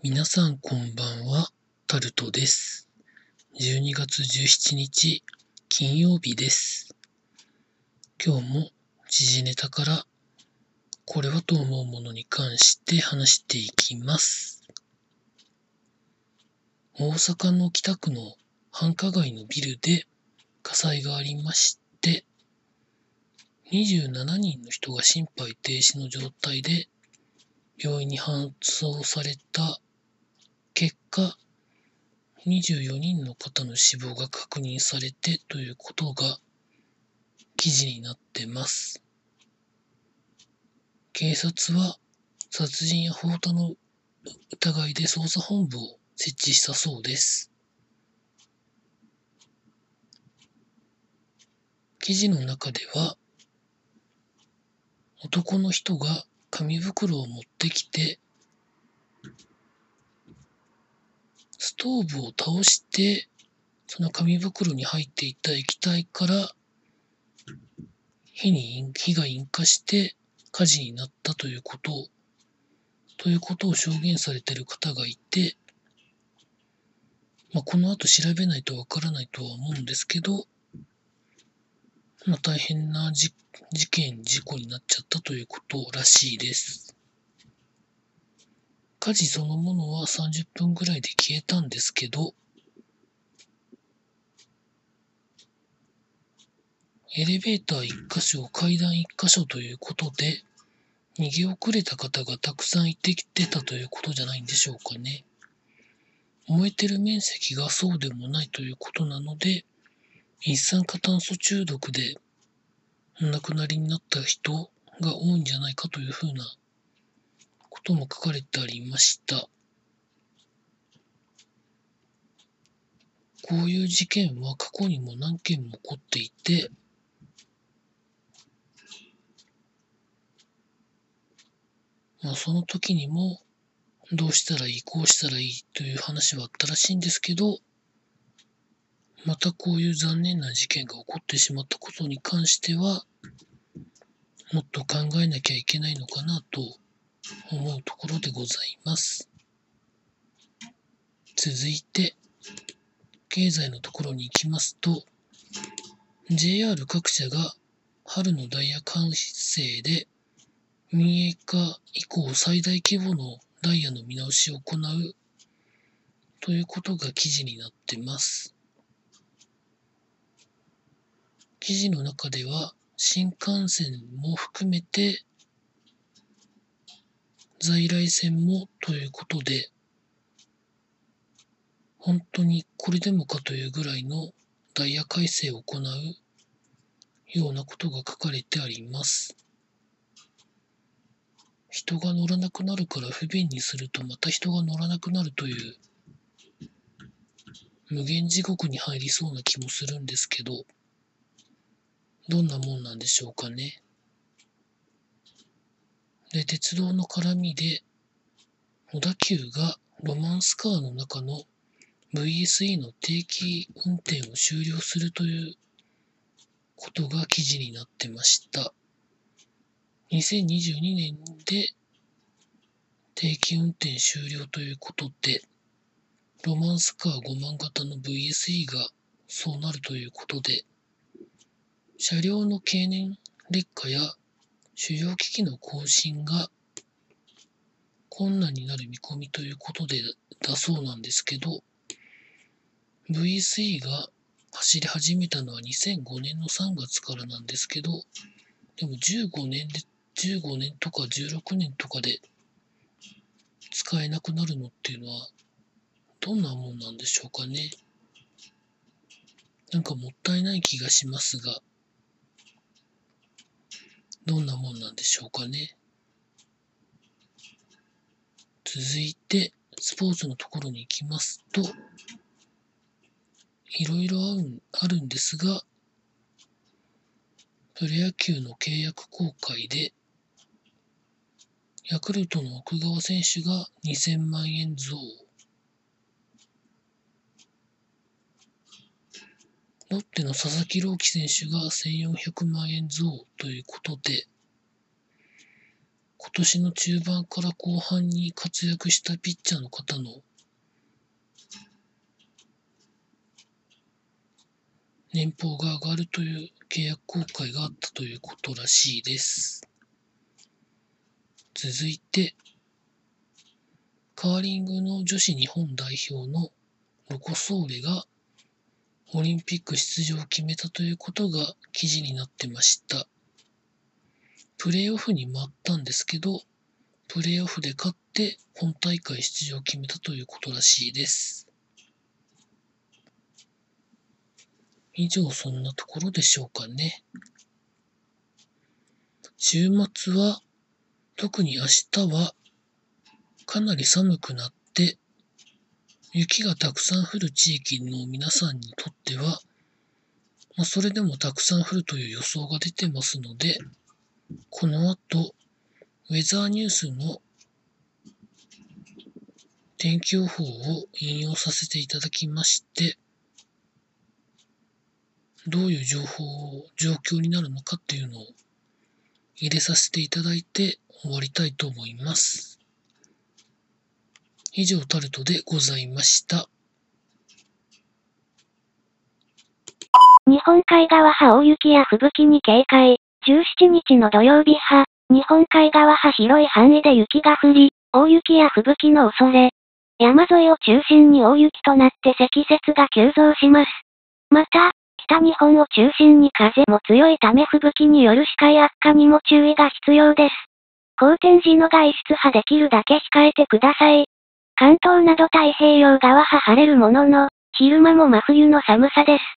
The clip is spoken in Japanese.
皆さんこんばんは、タルトです。12月17日、金曜日です。今日も時事ネタから、これはと思うものに関して話していきます。大阪の北区の繁華街のビルで火災がありまして、27人の人が心肺停止の状態で病院に搬送された結果、24人の方の死亡が確認されてということが記事になってます。警察は殺人や放火の疑いで捜査本部を設置したそうです。記事の中では、男の人が紙袋を持ってきて、ストーブを倒して、その紙袋に入っていた液体から火に、火が引火して火事になったということを、ということを証言されている方がいて、まあ、この後調べないとわからないとは思うんですけど、まあ、大変な事事件、事故になっちゃったということらしいです。火事そのものは30分ぐらいで消えたんですけど、エレベーター1箇所、階段1箇所ということで、逃げ遅れた方がたくさんいてきてたということじゃないんでしょうかね。燃えてる面積がそうでもないということなので、一酸化炭素中毒でお亡くなりになった人が多いんじゃないかというふうなことも書かれてありました。こういう事件は過去にも何件も起こっていて、まあ、その時にもどうしたらいい、こうしたらいいという話はあったらしいんですけど、またこういう残念な事件が起こってしまったことに関しては、もっと考えなきゃいけないのかなと思うところでございます。続いて、経済のところに行きますと、JR 各社が春のダイヤ改正で民営化以降最大規模のダイヤの見直しを行うということが記事になってます。記事の中では新幹線も含めて在来線もということで本当にこれでもかというぐらいのダイヤ改正を行うようなことが書かれてあります。人が乗らなくなるから不便にするとまた人が乗らなくなるという無限地獄に入りそうな気もするんですけど、どんなもんなんでしょうかね。で、鉄道の絡みで、小田急がロマンスカーの中の VSE の定期運転を終了するということが記事になってました。2022年で定期運転終了ということで、ロマンスカー5万型の VSE がそうなるということで、車両の経年劣化や主要機器の更新が困難になる見込みということでだそうなんですけど、VSE が走り始めたのは2005年の3月からなんですけど、でも15年で、15年とか16年とかで使えなくなるのっていうのはどんなもんなんでしょうかね。なんかもったいない気がしますが、どんなもんなんでしょうかね。続いて、スポーツのところに行きますと、いろいろあるんですが、プロ野球の契約公開で、ヤクルトの奥川選手が2000万円増。ロッテの佐々木朗希選手が1400万円増ということで、今年の中盤から後半に活躍したピッチャーの方の年俸が上がるという契約更改があったということらしいです。続いて、カーリングの女子日本代表のロコ・ソーレがオリンピック出場を決めたということが記事になってました。プレーオフに回ったんですけど、プレーオフで勝って本大会出場を決めたということらしいです。以上そんなところでしょうかね。週末は、特に明日は、かなり寒くなって、雪がたくさん降る地域の皆さんにとっては、まあ、それでもたくさん降るという予想が出てますので、この後、ウェザーニュースの天気予報を引用させていただきまして、どういう情報、状況になるのかっていうのを入れさせていただいて終わりたいと思います。以上タルトでございました。日本海側派大雪や吹雪に警戒。17日の土曜日派、日本海側派広い範囲で雪が降り、大雪や吹雪の恐れ。山沿いを中心に大雪となって積雪が急増します。また、北日本を中心に風も強いため吹雪による視界悪化にも注意が必要です。好天時の外出派できるだけ控えてください。関東など太平洋側は晴れるものの、昼間も真冬の寒さです。